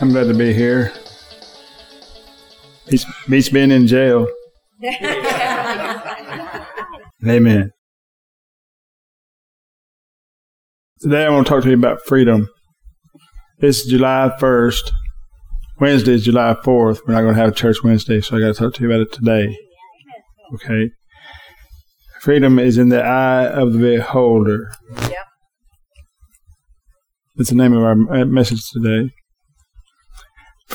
I'm glad to be here. Beats, beats being in jail. Amen. Today I want to talk to you about freedom. It's July 1st. Wednesday is July 4th. We're not going to have church Wednesday, so I got to talk to you about it today. Okay. Freedom is in the eye of the beholder. Yep. That's the name of our uh, message today.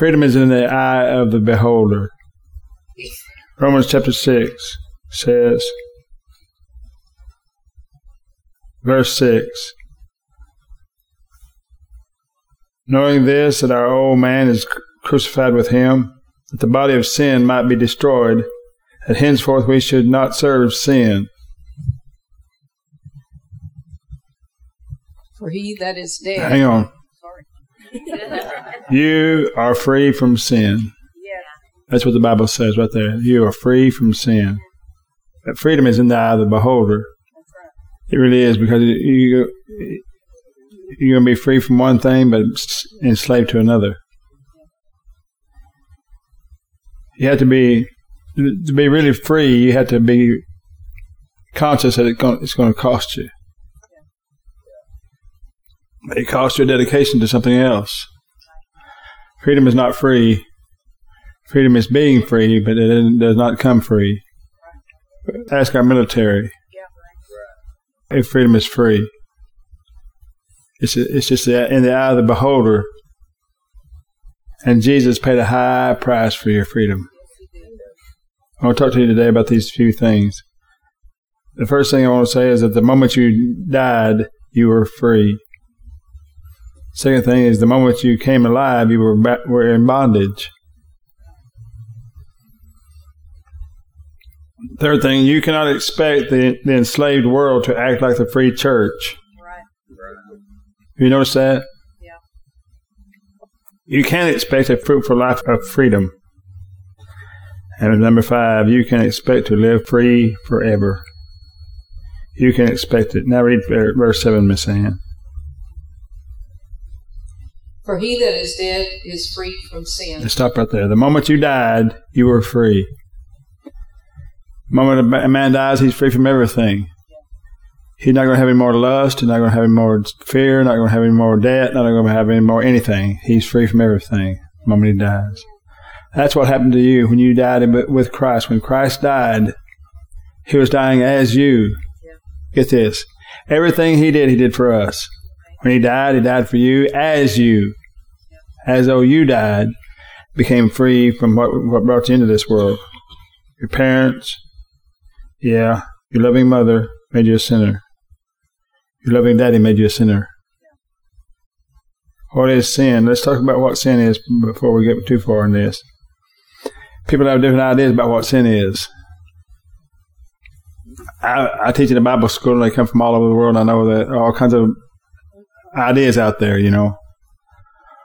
Freedom is in the eye of the beholder. Romans chapter 6 says, verse 6 Knowing this, that our old man is crucified with him, that the body of sin might be destroyed, that henceforth we should not serve sin. For he that is dead. Hang on. You are free from sin. That's what the Bible says right there. You are free from sin. That freedom is in the eye of the beholder. It really is because you you're going to be free from one thing, but enslaved to another. You have to be to be really free. You have to be conscious that it's going to cost you. It costs your dedication to something else. Freedom is not free. Freedom is being free, but it does not come free. Ask our military if freedom is free. It's, it's just in the eye of the beholder. And Jesus paid a high price for your freedom. I want to talk to you today about these few things. The first thing I want to say is that the moment you died, you were free. Second thing is the moment you came alive, you were were in bondage. Third thing, you cannot expect the, the enslaved world to act like the free church. Right. You notice that? Yeah. You can't expect a fruitful life of freedom. And number five, you can expect to live free forever. You can expect it. Now read verse 7, Miss Ann. For he that is dead is free from sin. Let's stop right there. The moment you died, you were free. The moment a man dies, he's free from everything. He's not going to have any more lust. He's not going to have any more fear. Not going to have any more debt. Not going to have any more anything. He's free from everything the moment he dies. That's what happened to you when you died with Christ. When Christ died, he was dying as you. Get this. Everything he did, he did for us. When he died, he died for you as you. As though you died, became free from what, what brought you into this world. Your parents, yeah, your loving mother made you a sinner. Your loving daddy made you a sinner. What is sin? Let's talk about what sin is before we get too far in this. People have different ideas about what sin is. I, I teach in a Bible school and they come from all over the world. I know that all kinds of ideas out there, you know.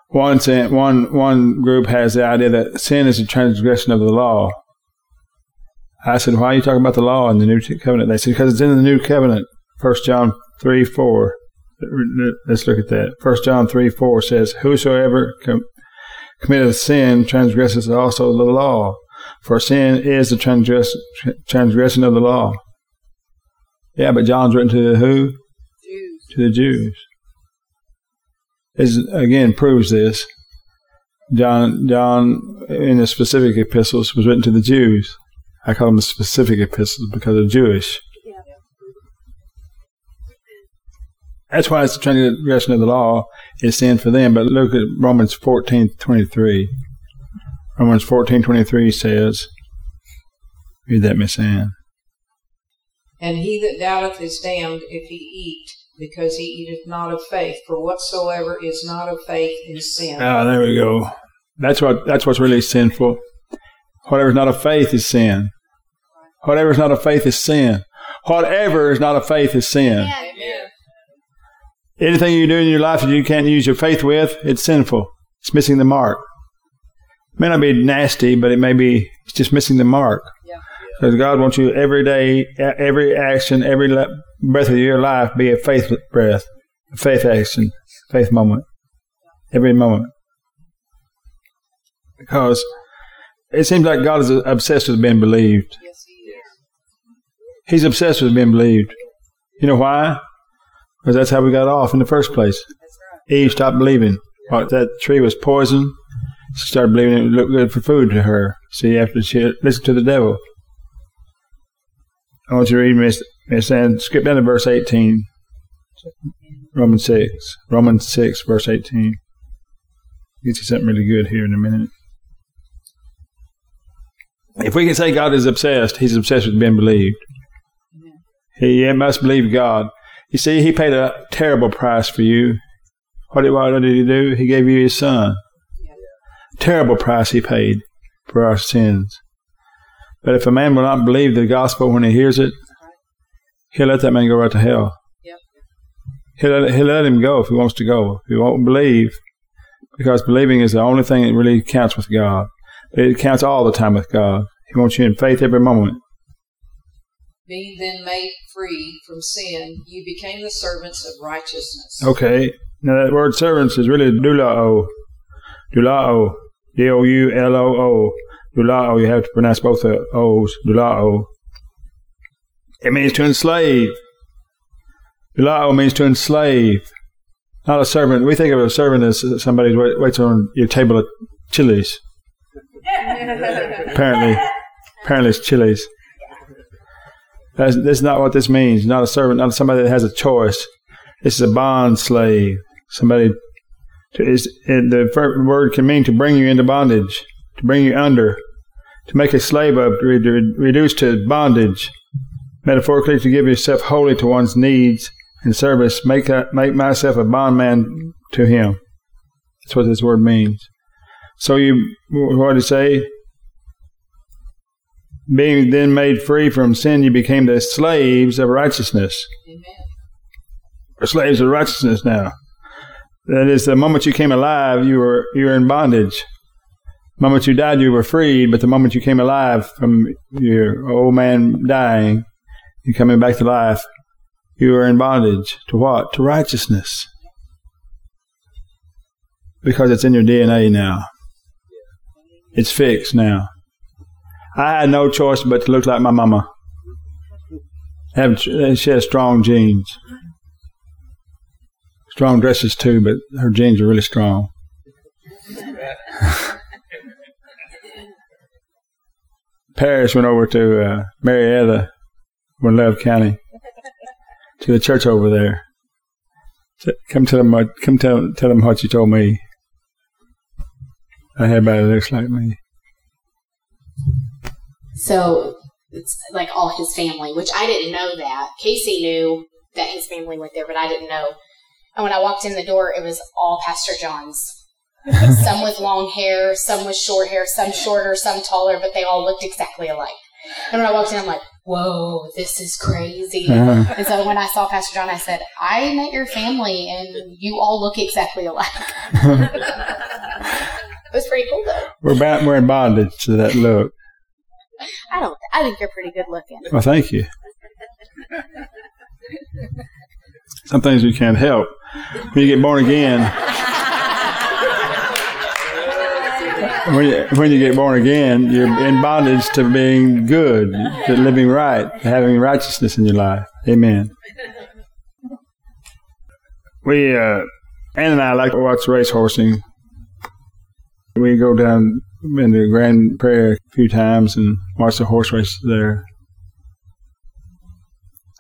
One, one, one group has the idea that sin is a transgression of the law. I said, why are you talking about the law in the New Covenant? They said, because it's in the New Covenant. 1 John 3, 4. Let's look at that. 1 John 3, 4 says, Whosoever com- committeth sin transgresses also the law, for sin is the transgress- transgression of the law. Yeah, but John's written to the who? Jews. To the Jews. This again proves this. John, John, in the specific epistles, was written to the Jews. I call them the specific epistles because they're Jewish. That's why it's the transgression of the law is sin for them. But look at Romans fourteen twenty three. Romans fourteen twenty three says, read that, Miss Ann." And he that doubteth is damned if he eat, because he eateth not of faith. For whatsoever is not of faith is sin. Ah, there we go. That's what that's what's really sinful. Whatever's not of faith is sin. Whatever is not of faith is sin. Whatever is not of faith is sin. Amen. Anything you do in your life that you can't use your faith with, it's sinful. It's missing the mark. It may not be nasty, but it may be it's just missing the mark. Yeah. Because God wants you every day, every action, every breath of your life be a faith breath, a faith action, faith moment, every moment. Because it seems like God is obsessed with being believed. Yes, he is. He's obsessed with being believed. You know why? Because that's how we got off in the first place. Right. Eve stopped believing. That tree was poison. She started believing it looked good for food to her. See, after she listened to the devil. I want you to read Miss and skip down to verse 18. Romans 6. Romans 6, verse 18. Get you something really good here in a minute. If we can say God is obsessed, He's obsessed with being believed. He must believe God. You see, He paid a terrible price for you. What did, what did He do? He gave you His Son. Terrible price He paid for our sins. But if a man will not believe the gospel when he hears it, he'll let that man go right to hell. Yep. He'll let, he'll let him go if he wants to go. If he won't believe, because believing is the only thing that really counts with God. It counts all the time with God. He wants you in faith every moment. Being then made free from sin, you became the servants of righteousness. Okay. Now that word servants is really douloo. Douloo. D-O-U-L-O-O. Douloo. You have to pronounce both the O's. Douloo. It means to enslave. Douloo means to enslave. Not a servant. We think of a servant as somebody who waits on your table at Chili's. apparently, apparently it's Chili's. That's, that's not what this means. Not a servant, not somebody that has a choice. This is a bond slave. Somebody to, is the word can mean to bring you into bondage, to bring you under, to make a slave of, reduce to bondage. Metaphorically, to give yourself wholly to one's needs and service, make a, make myself a bondman to him. That's what this word means. So you, what it say? Being then made free from sin, you became the slaves of righteousness. Amen. We're slaves of righteousness now. That is, the moment you came alive, you were you were in bondage. The moment you died, you were freed. But the moment you came alive from your old man dying, you coming back to life, you are in bondage to what? To righteousness. Because it's in your DNA now. It's fixed now. I had no choice but to look like my mama. Have, she has strong genes. Strong dresses too, but her genes are really strong. Paris went over to uh, Marietta, in Love County, to the church over there. Come tell them what, come tell, tell them what you told me. Everybody looks like me. So it's like all his family, which I didn't know that. Casey knew that his family went there, but I didn't know. And when I walked in the door, it was all Pastor John's. some with long hair, some with short hair, some shorter, some taller, but they all looked exactly alike. And when I walked in, I'm like, whoa, this is crazy. Uh-huh. And so when I saw Pastor John, I said, I met your family and you all look exactly alike. it was pretty cool though. We're, ba- we're in bondage to that look. I don't, I think you're pretty good looking. Well, thank you. Some things we can't help. When you get born again, when you, when you get born again, you're in bondage to being good, to living right, to having righteousness in your life. Amen. We, uh, Ann and I like to watch race horsing. We go down in the Grand Prairie a few times and watch the horse races there.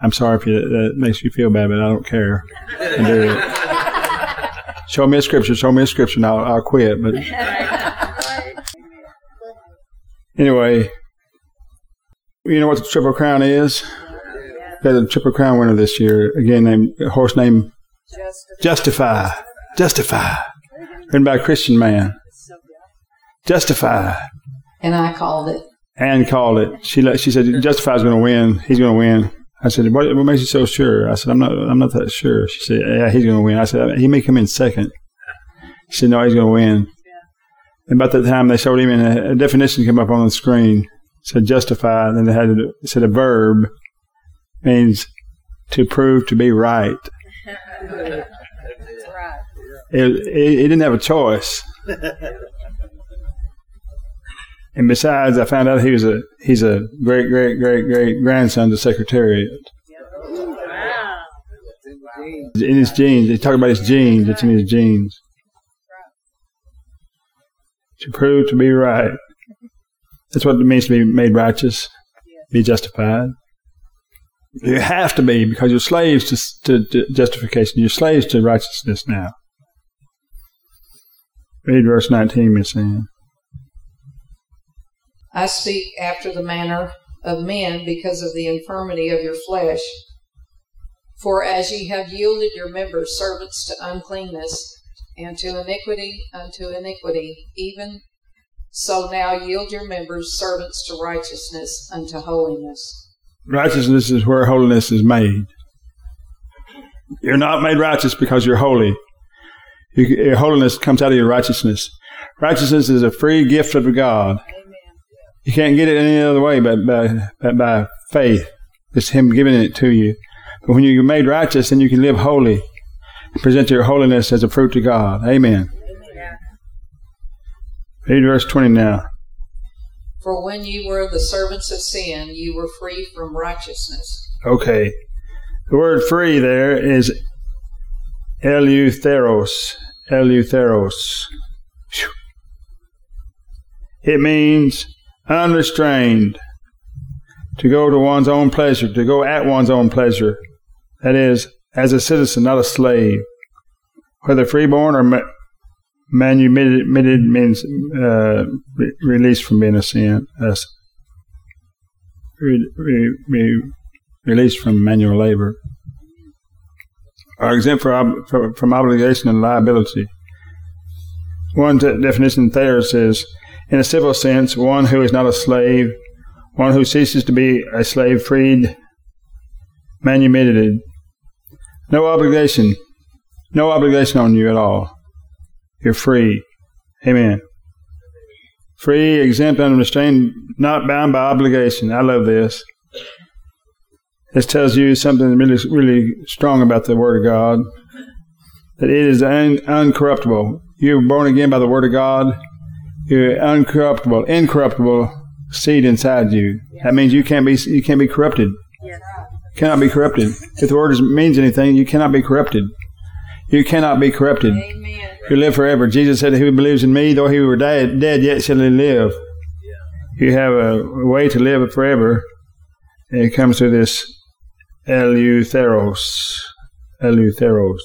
I'm sorry if you, that makes you feel bad, but I don't care. I do. Show me a scripture. Show me a scripture, and I'll, I'll quit. But anyway, you know what the Triple Crown is? There's a Triple Crown winner this year. Again, named a horse named Just Justify. Justify. Written by a Christian man. Justify. And I called it. Ann called it. She let, she said Justified's going to win. He's going to win. I said, what, what makes you so sure? I said, I'm not I'm not that sure. She said, Yeah, he's going to win. I said, he may come in second. She said, No, he's going to win. And about that time, they showed him, and a, a definition came up on the screen. It said justify, and then they had it said a verb means to prove to be right. It, it, it didn't have a choice. And besides, I found out he was a he's a great great great great grandson to Secretariat. Wow. In his genes, they talk about his genes. It's in his genes. To prove to be right. That's what it means to be made righteous, be justified. You have to be because you're slaves to, to, to justification. You're slaves to righteousness now. Read verse 19, Miss Ann. I speak after the manner of men because of the infirmity of your flesh. For as ye have yielded your members servants to uncleanness, and to iniquity unto iniquity, even so now yield your members servants to righteousness unto holiness. Righteousness is where holiness is made. You're not made righteous because you're holy. You, your holiness comes out of your righteousness. Righteousness is a free gift of God. You can't get it any other way but by, but by faith. It's Him giving it to you. But when you're made righteous, then you can live holy. Present your holiness as a fruit to God. Amen. Read verse 20 now. For when you were the servants of sin, you were free from righteousness. Okay. The word free there is eleutheros. Eleutheros. It means unrestrained, to go to one's own pleasure, to go at one's own pleasure. That is, as a citizen, not a slave. Whether freeborn or ma- manumitted means uh, re- released from being a sin. Uh, re- re- released from manual labor. Are exempt ob- from obligation and liability. One t- definition there says, in a civil sense, one who is not a slave, one who ceases to be a slave freed, manumitted. No obligation, no obligation on you at all. You're free. Amen. Free, exempt, unrestrained, not bound by obligation. I love this. This tells you something really, really strong about the Word of God. That it is un- uncorruptible. You were born again by the Word of God. You're uncorruptible, incorruptible seed inside you. That means you can't be you can't be corrupted. Cannot be corrupted. If the word means anything, you cannot be corrupted. You cannot be corrupted. Amen. You live forever. Jesus said, "Who believes in me, though he were dead, dead yet shall he live." You have a way to live forever. And it comes to this eleutheros, eleutheros,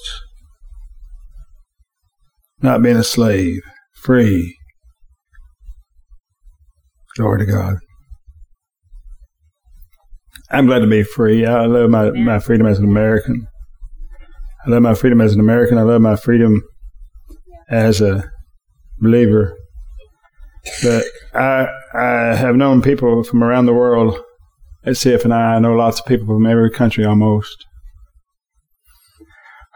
not being a slave, free. Glory to God. I'm glad to be free. I love my, my freedom as an American. I love my freedom as an American. I love my freedom as a believer. But I I have known people from around the world at CFNI. I know lots of people from every country almost.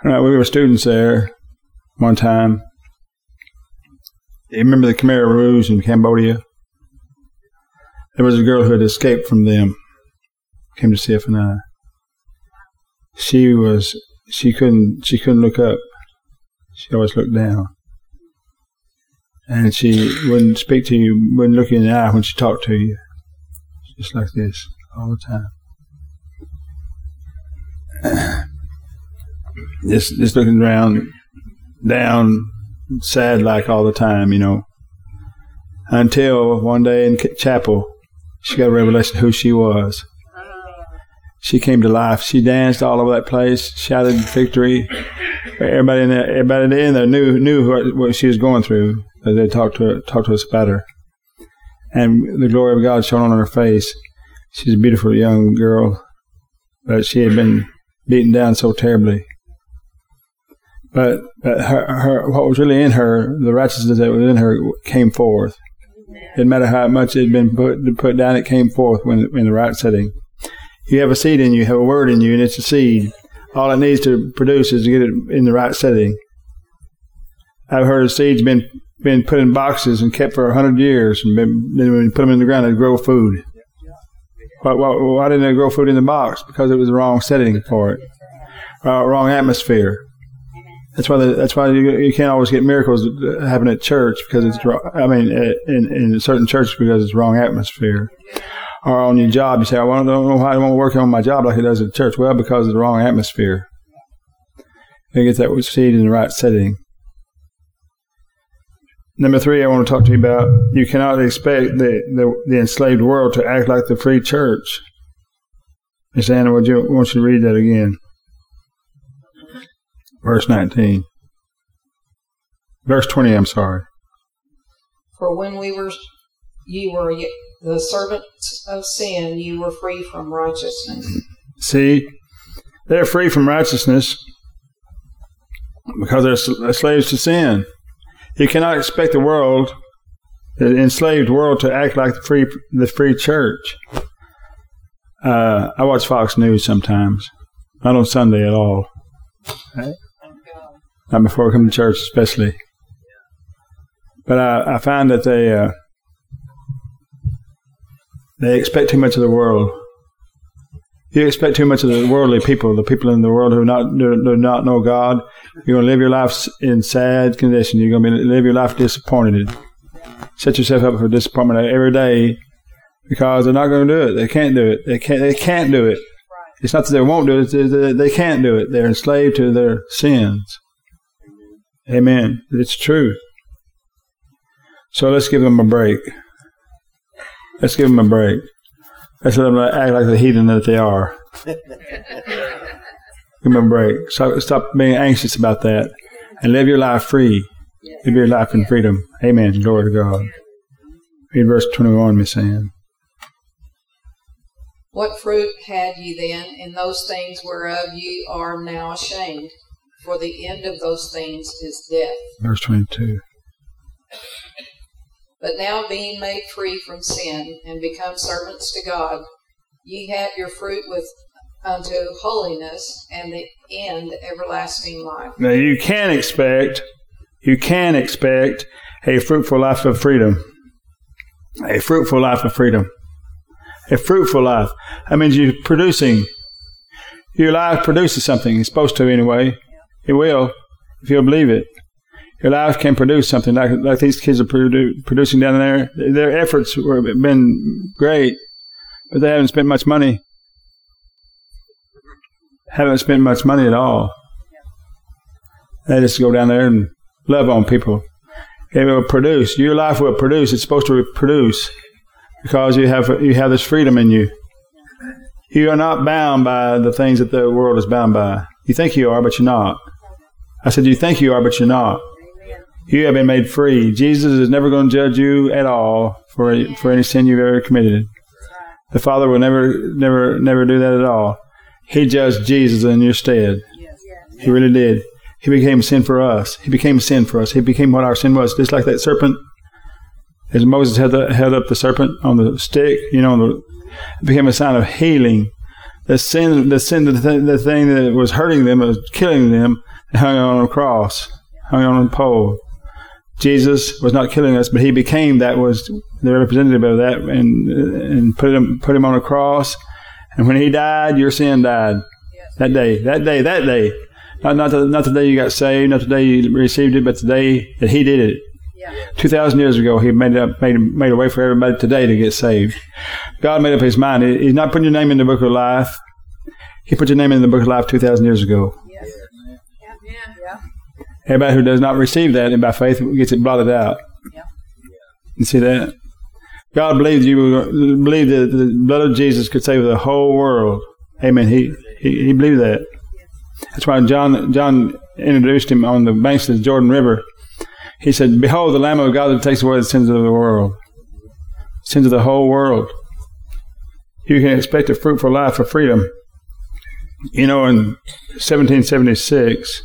All right, we were students there one time. You remember the Khmer Rouge in Cambodia? There was a girl who had escaped from them, came to CFNI. She was she couldn't she couldn't look up. She always looked down. And she wouldn't speak to you, wouldn't look you in the eye when she talked to you. Just like this all the time. just just looking around down sad like all the time, you know. Until one day in chapel she got a revelation who she was. She came to life. She danced all over that place, shouted victory. Everybody in there, everybody in there knew knew what, what she was going through. They talked to her, talked to us about her, and the glory of God shone on her face. She's a beautiful young girl, but she had been beaten down so terribly. But, but her, her, what was really in her, the righteousness that was in her, came forth, It Didn't matter how much it had been put put down, it came forth when in the right setting. You have a seed in you, you have a word in you, and it's a seed. All it needs to produce is to get it in the right setting. I've heard of seeds been been put in boxes and kept for a hundred years, and then when you put them in the ground, they grow food. Why, why, why, didn't they grow food in the box? Because it was the wrong setting for it, uh, wrong atmosphere. That's why the, that's why you, you can't always get miracles happen at church because it's I mean in in certain churches because it's wrong atmosphere. Or on your job, you say, I don't know why I won't work on my job like it does at church. Well, because of the wrong atmosphere. You get that seed in the right setting. Number three, I want to talk to you about you cannot expect the, the, the enslaved world to act like the free church. Miss Anna, would you want you to read that again? Verse 19. Verse 20, I'm sorry. For when we were, ye were the servants of sin, you were free from righteousness. See, they're free from righteousness because they're slaves to sin. You cannot expect the world, the enslaved world, to act like the free the free church. Uh, I watch Fox News sometimes, not on Sunday at all. Right? Not before I come to church, especially. But I, I find that they uh, they expect too much of the world. You expect too much of the worldly people, the people in the world who not do, not know God. You're going to live your life in sad condition. You're going to live your life disappointed. Set yourself up for disappointment every day because they're not going to do it. They can't do it. They can't. They can't do it. It's not that they won't do it. They can't do it. They're enslaved to their sins. Amen. It's true. So let's give them a break. Let's give them a break. Let's let them act like the heathen that they are. give them a break. So stop being anxious about that and live your life free. Live your life in freedom. Amen. Glory to God. Read verse 21, Miss Ann. What fruit had ye then in those things whereof ye are now ashamed? For the end of those things is death. Verse 22. But now being made free from sin and become servants to God, ye have your fruit with unto holiness and the end everlasting life. Now you can expect, you can expect a fruitful life of freedom. A fruitful life of freedom. A fruitful life. That means you're producing. Your life produces something. It's supposed to anyway. It will, if you'll believe it. Your life can produce something like like these kids are produ- producing down there. Their efforts have been great, but they haven't spent much money. Haven't spent much money at all. They just go down there and love on people. It will produce. Your life will produce. It's supposed to produce because you have you have this freedom in you. You are not bound by the things that the world is bound by. You think you are, but you're not. I said, You think you are, but you're not. You have been made free. Jesus is never going to judge you at all for for any sin you've ever committed. The Father will never, never, never do that at all. He judged Jesus in your stead. He really did. He became sin for us. He became sin for us. He became what our sin was. Just like that serpent, as Moses held, the, held up the serpent on the stick, you know, the, it became a sign of healing. The sin, the sin, the, th- the thing that was hurting them, was killing them, hung on a cross, hung on a pole. Jesus was not killing us, but he became that was the representative of that, and and put him put him on a cross. And when he died, your sin died that day, that day, that day. Not not the, not the day you got saved, not the day you received it, but the day that he did it. Two thousand years ago, he made up made made a way for everybody today to get saved. God made up His mind. He's not putting your name in the book of life. He put your name in the book of life two thousand years ago. Everybody who does not receive that and by faith gets it blotted out. You see that? God believed you believed that the blood of Jesus could save the whole world. Amen. He he, he believed that. That's why John John introduced him on the banks of the Jordan River. He said, "Behold, the Lamb of God that takes away the sins of the world, sins of the whole world." You can expect a fruitful life of freedom. You know, in 1776,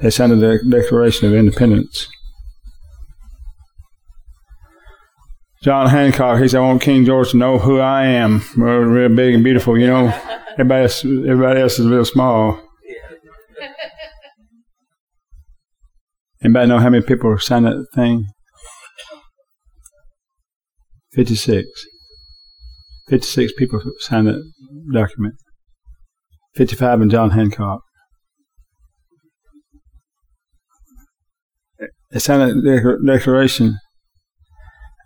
they signed the Declaration of Independence. John Hancock, he said, I want King George to know who I am. Real, real big and beautiful, you know. Everybody else, everybody else is real small. Anybody know how many people signed that thing? 56. 56 people signed that document. 55 and John Hancock. They signed that declaration.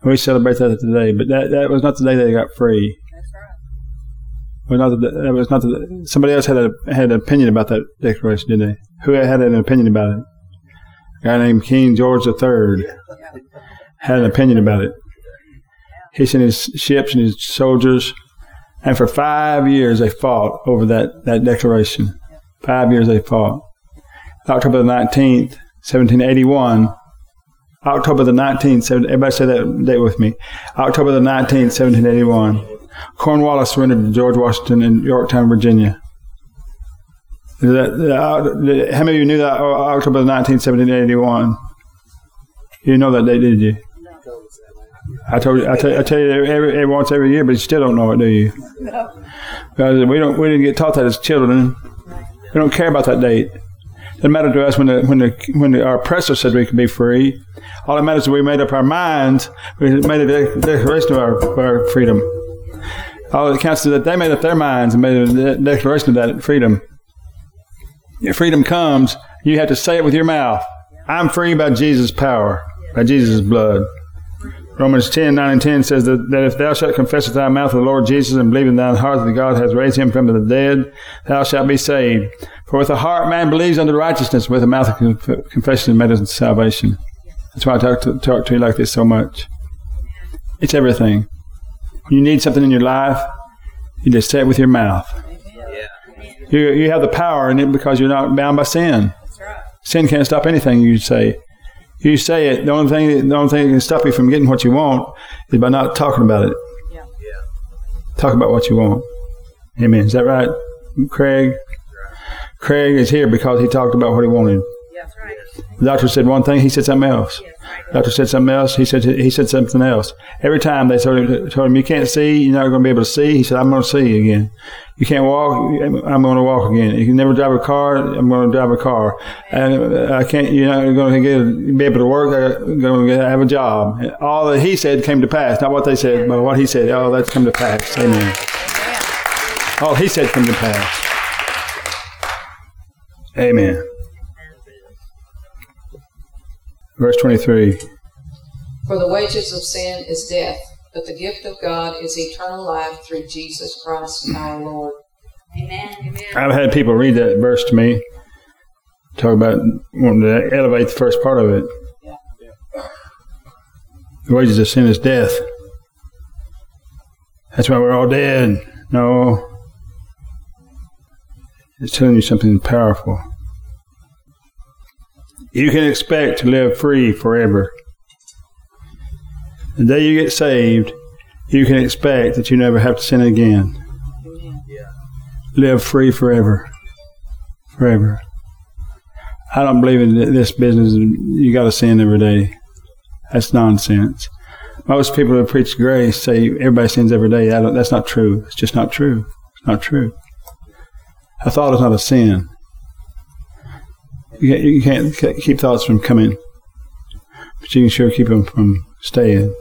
We celebrate that today, but that, that was not the day they got free. That's right. Well, not the, that was not the, somebody else had a had an opinion about that declaration, didn't they? Who had an opinion about it? A guy named King George III had an opinion about it. He sent his ships and his soldiers, and for five years they fought over that, that declaration. Five years they fought. October the 19th, 1781, October the 19th, everybody say that date with me. October the 19th, 1781. Cornwallis surrendered to George Washington in Yorktown, Virginia. That, uh, how many of you knew that uh, October the 19th, 1781? You know that date, did you? I told you, I tell, I tell you every, every, once every year, but you still don't know it, do you? No. Because we don't, we didn't get taught that as children. We don't care about that date. It doesn't matter to us when the, when the, when the, our oppressor said we could be free. All that matters is we made up our minds. We made a declaration of our, our freedom. All that counts is that they made up their minds and made a declaration of that freedom. Your freedom comes, you have to say it with your mouth. I'm free by Jesus' power, by Jesus' blood. Romans 10, 9 and 10 says that, that if thou shalt confess with thy mouth the Lord Jesus and believe in thine heart that God hath raised him from the dead, thou shalt be saved. For with the heart man believes unto righteousness, with the mouth confession is made unto salvation. That's why I talk to, talk to you like this so much. It's everything. When you need something in your life, you just say it with your mouth. You, you have the power in it because you're not bound by sin. Sin can't stop anything you say. You say it. The only thing, the only thing that can stop you from getting what you want is by not talking about it. Yeah. Talk about what you want. Amen. Is that right, Craig? Craig is here because he talked about what he wanted. That's right. The doctor said one thing, he said something else. Yes, right. Doctor said something else, he said he said something else. Every time they told him, told him you can't see, you're not going to be able to see. He said, I'm going to see again. You can't walk, I'm going to walk again. You can never drive a car, I'm going to drive a car. And uh, I can't, you're not going to get, be able to work, I'm going to have a job. All that he said came to pass, not what they said, but what he said. Oh, that's come to pass. Amen. All he said came to pass. Amen. Verse 23. For the wages of sin is death, but the gift of God is eternal life through Jesus Christ our Lord. Amen. Amen. I've had people read that verse to me, talk about wanting to elevate the first part of it. Yeah. The wages of sin is death. That's why we're all dead. No. It's telling you something powerful. You can expect to live free forever. The day you get saved, you can expect that you never have to sin again. Live free forever. Forever. I don't believe in this business. You got to sin every day. That's nonsense. Most people who preach grace say everybody sins every day. that's not true. It's just not true. It's not true. A thought is not a sin. You can't, keep thoughts from coming, but you can sure keep them from staying.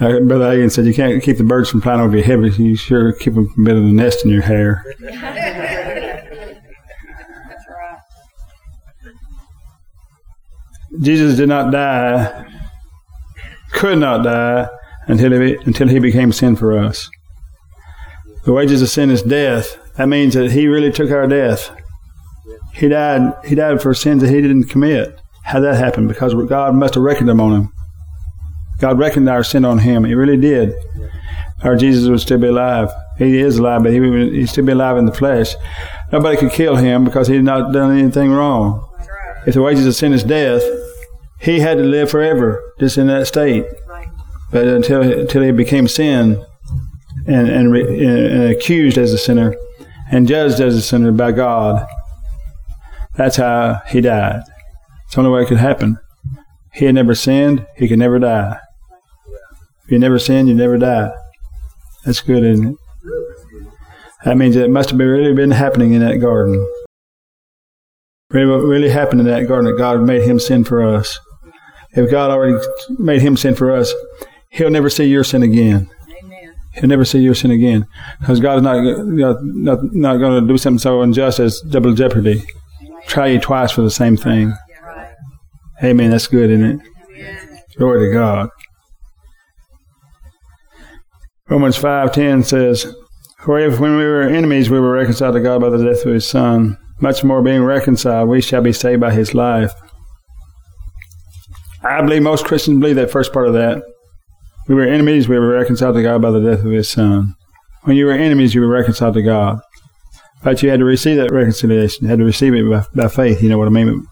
Uh, Brother Hagin said you can't keep the birds from flying over your head, but you sure keep them from building a nest in your hair. Jesus did not die, could not die until he, until he became sin for us. The wages of sin is death. That means that he really took our death. He died. He died for sins that he didn't commit. How that happened? Because God must have reckoned them on him. God reckoned our sin on him. He really did. Our Jesus would still be alive. He is alive, but he would he'd still be alive in the flesh. Nobody could kill him because he had not done anything wrong. If the wages of sin is death, he had to live forever just in that state. But until until he became sin and, and, and accused as a sinner and judged as a sinner by God, that's how he died. It's the only way it could happen. He had never sinned. He could never die. If you never sin, you never die. That's good, isn't it? That means it must have been really been happening in that garden. Really, what really happened in that garden that God made him sin for us. If God already made him sin for us, he'll never see your sin again. Amen. He'll never see your sin again. Because God is not, not, not, not going to do something so unjust as double jeopardy. Try you twice for the same thing. Amen. That's good, isn't it? Glory to God. Romans 5.10 says, For if when we were enemies we were reconciled to God by the death of his Son, much more being reconciled, we shall be saved by his life. I believe most Christians believe that first part of that. We were enemies, we were reconciled to God by the death of his Son. When you were enemies, you were reconciled to God. But you had to receive that reconciliation. You had to receive it by, by faith. You know what I mean?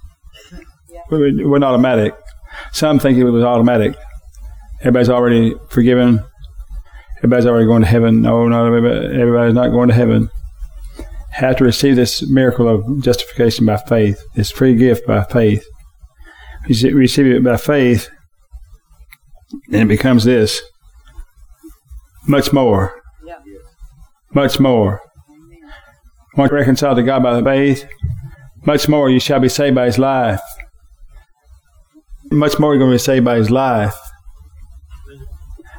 It wasn't automatic. Some think it was automatic. Everybody's already forgiven. Everybody's already going to heaven. No, no, everybody- everybody's not going to heaven. Have to receive this miracle of justification by faith, this free gift by faith. You receive it by faith, and it becomes this much more. Yeah. Much more. Once reconciled to God by the faith, much more you shall be saved by his life. Much more you're going to be saved by his life.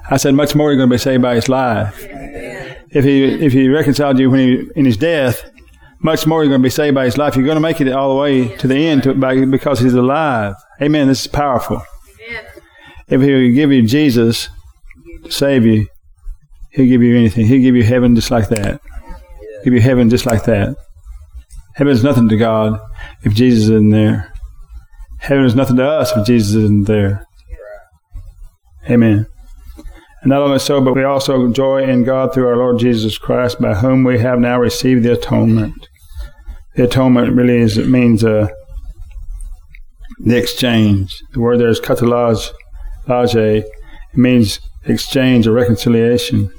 I said, much more you're going to be saved by his life. If he if he reconciled you when he in his death, much more you're going to be saved by his life. You're going to make it all the way to the end to, by, because he's alive. Amen. This is powerful. If he would give you Jesus to save you, he'll give you anything. He'll give you heaven just like that. Give you heaven just like that. Heaven is nothing to God if Jesus isn't there. Heaven is nothing to us if Jesus isn't there. Amen. And not only so, but we also joy in God through our Lord Jesus Christ, by whom we have now received the atonement. The atonement really is it means uh, the exchange. The word there is katallage, lage. It means exchange or reconciliation.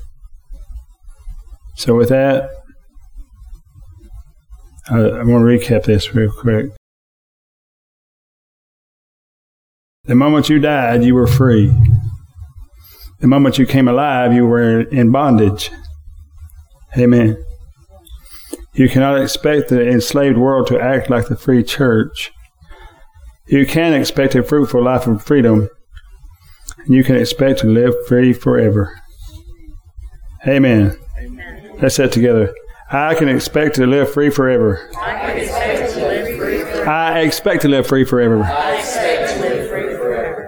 So with that, Uh, I, I want to recap this real quick. The moment you died, you were free. The moment you came alive, you were in bondage. Amen. You cannot expect the enslaved world to act like the free church. You can expect a fruitful life of freedom. And you can expect to live free forever. Amen. Let's say it together. I can expect to live free forever. I expect to live free forever.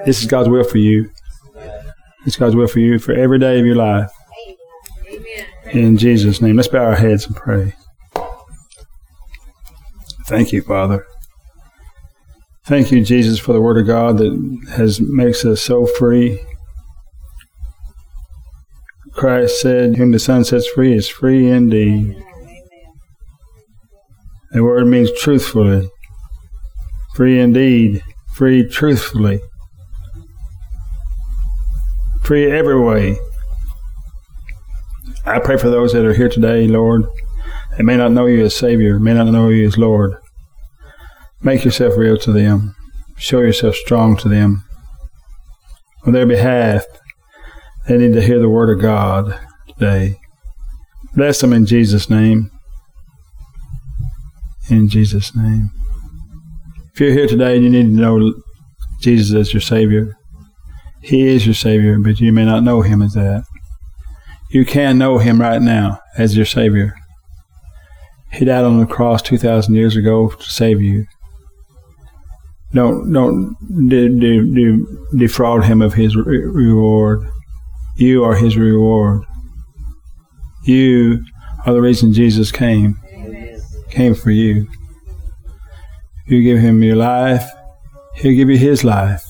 This is God's will for you. It's God's will for you for every day of your life. In Jesus' name. Let's bow our heads and pray. Thank you, Father. Thank you, Jesus, for the Word of God that has makes us so free. Christ said, Whom the Son sets free is free indeed. The word means truthfully. Free indeed. Free truthfully. Free every way. I pray for those that are here today, Lord, that may not know you as Savior, may not know you as Lord. Make yourself real to them. Show yourself strong to them. On their behalf, they need to hear the Word of God today. Bless them in Jesus' name. In Jesus' name. If you're here today and you need to know Jesus as your Savior, He is your Savior, but you may not know Him as that. You can know Him right now as your Savior. He died on the cross 2,000 years ago to save you. Don't don't de- de- de- defraud Him of His re- reward. You are His reward. You are the reason Jesus came. Came for you. You give Him your life, He'll give you His life.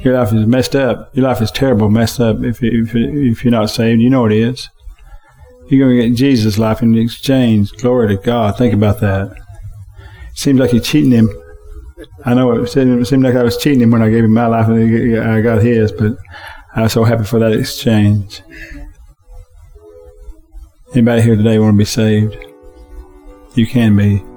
Your life is messed up. Your life is terrible, messed up. If if, if you're not saved, you know it is. You're going to get Jesus' life in exchange. Glory to God. Think about that. Seems like you're cheating Him. I know it seemed, it seemed like I was cheating Him when I gave Him my life and I got His, but I was so happy for that exchange. Anybody here today want to be saved? You can be.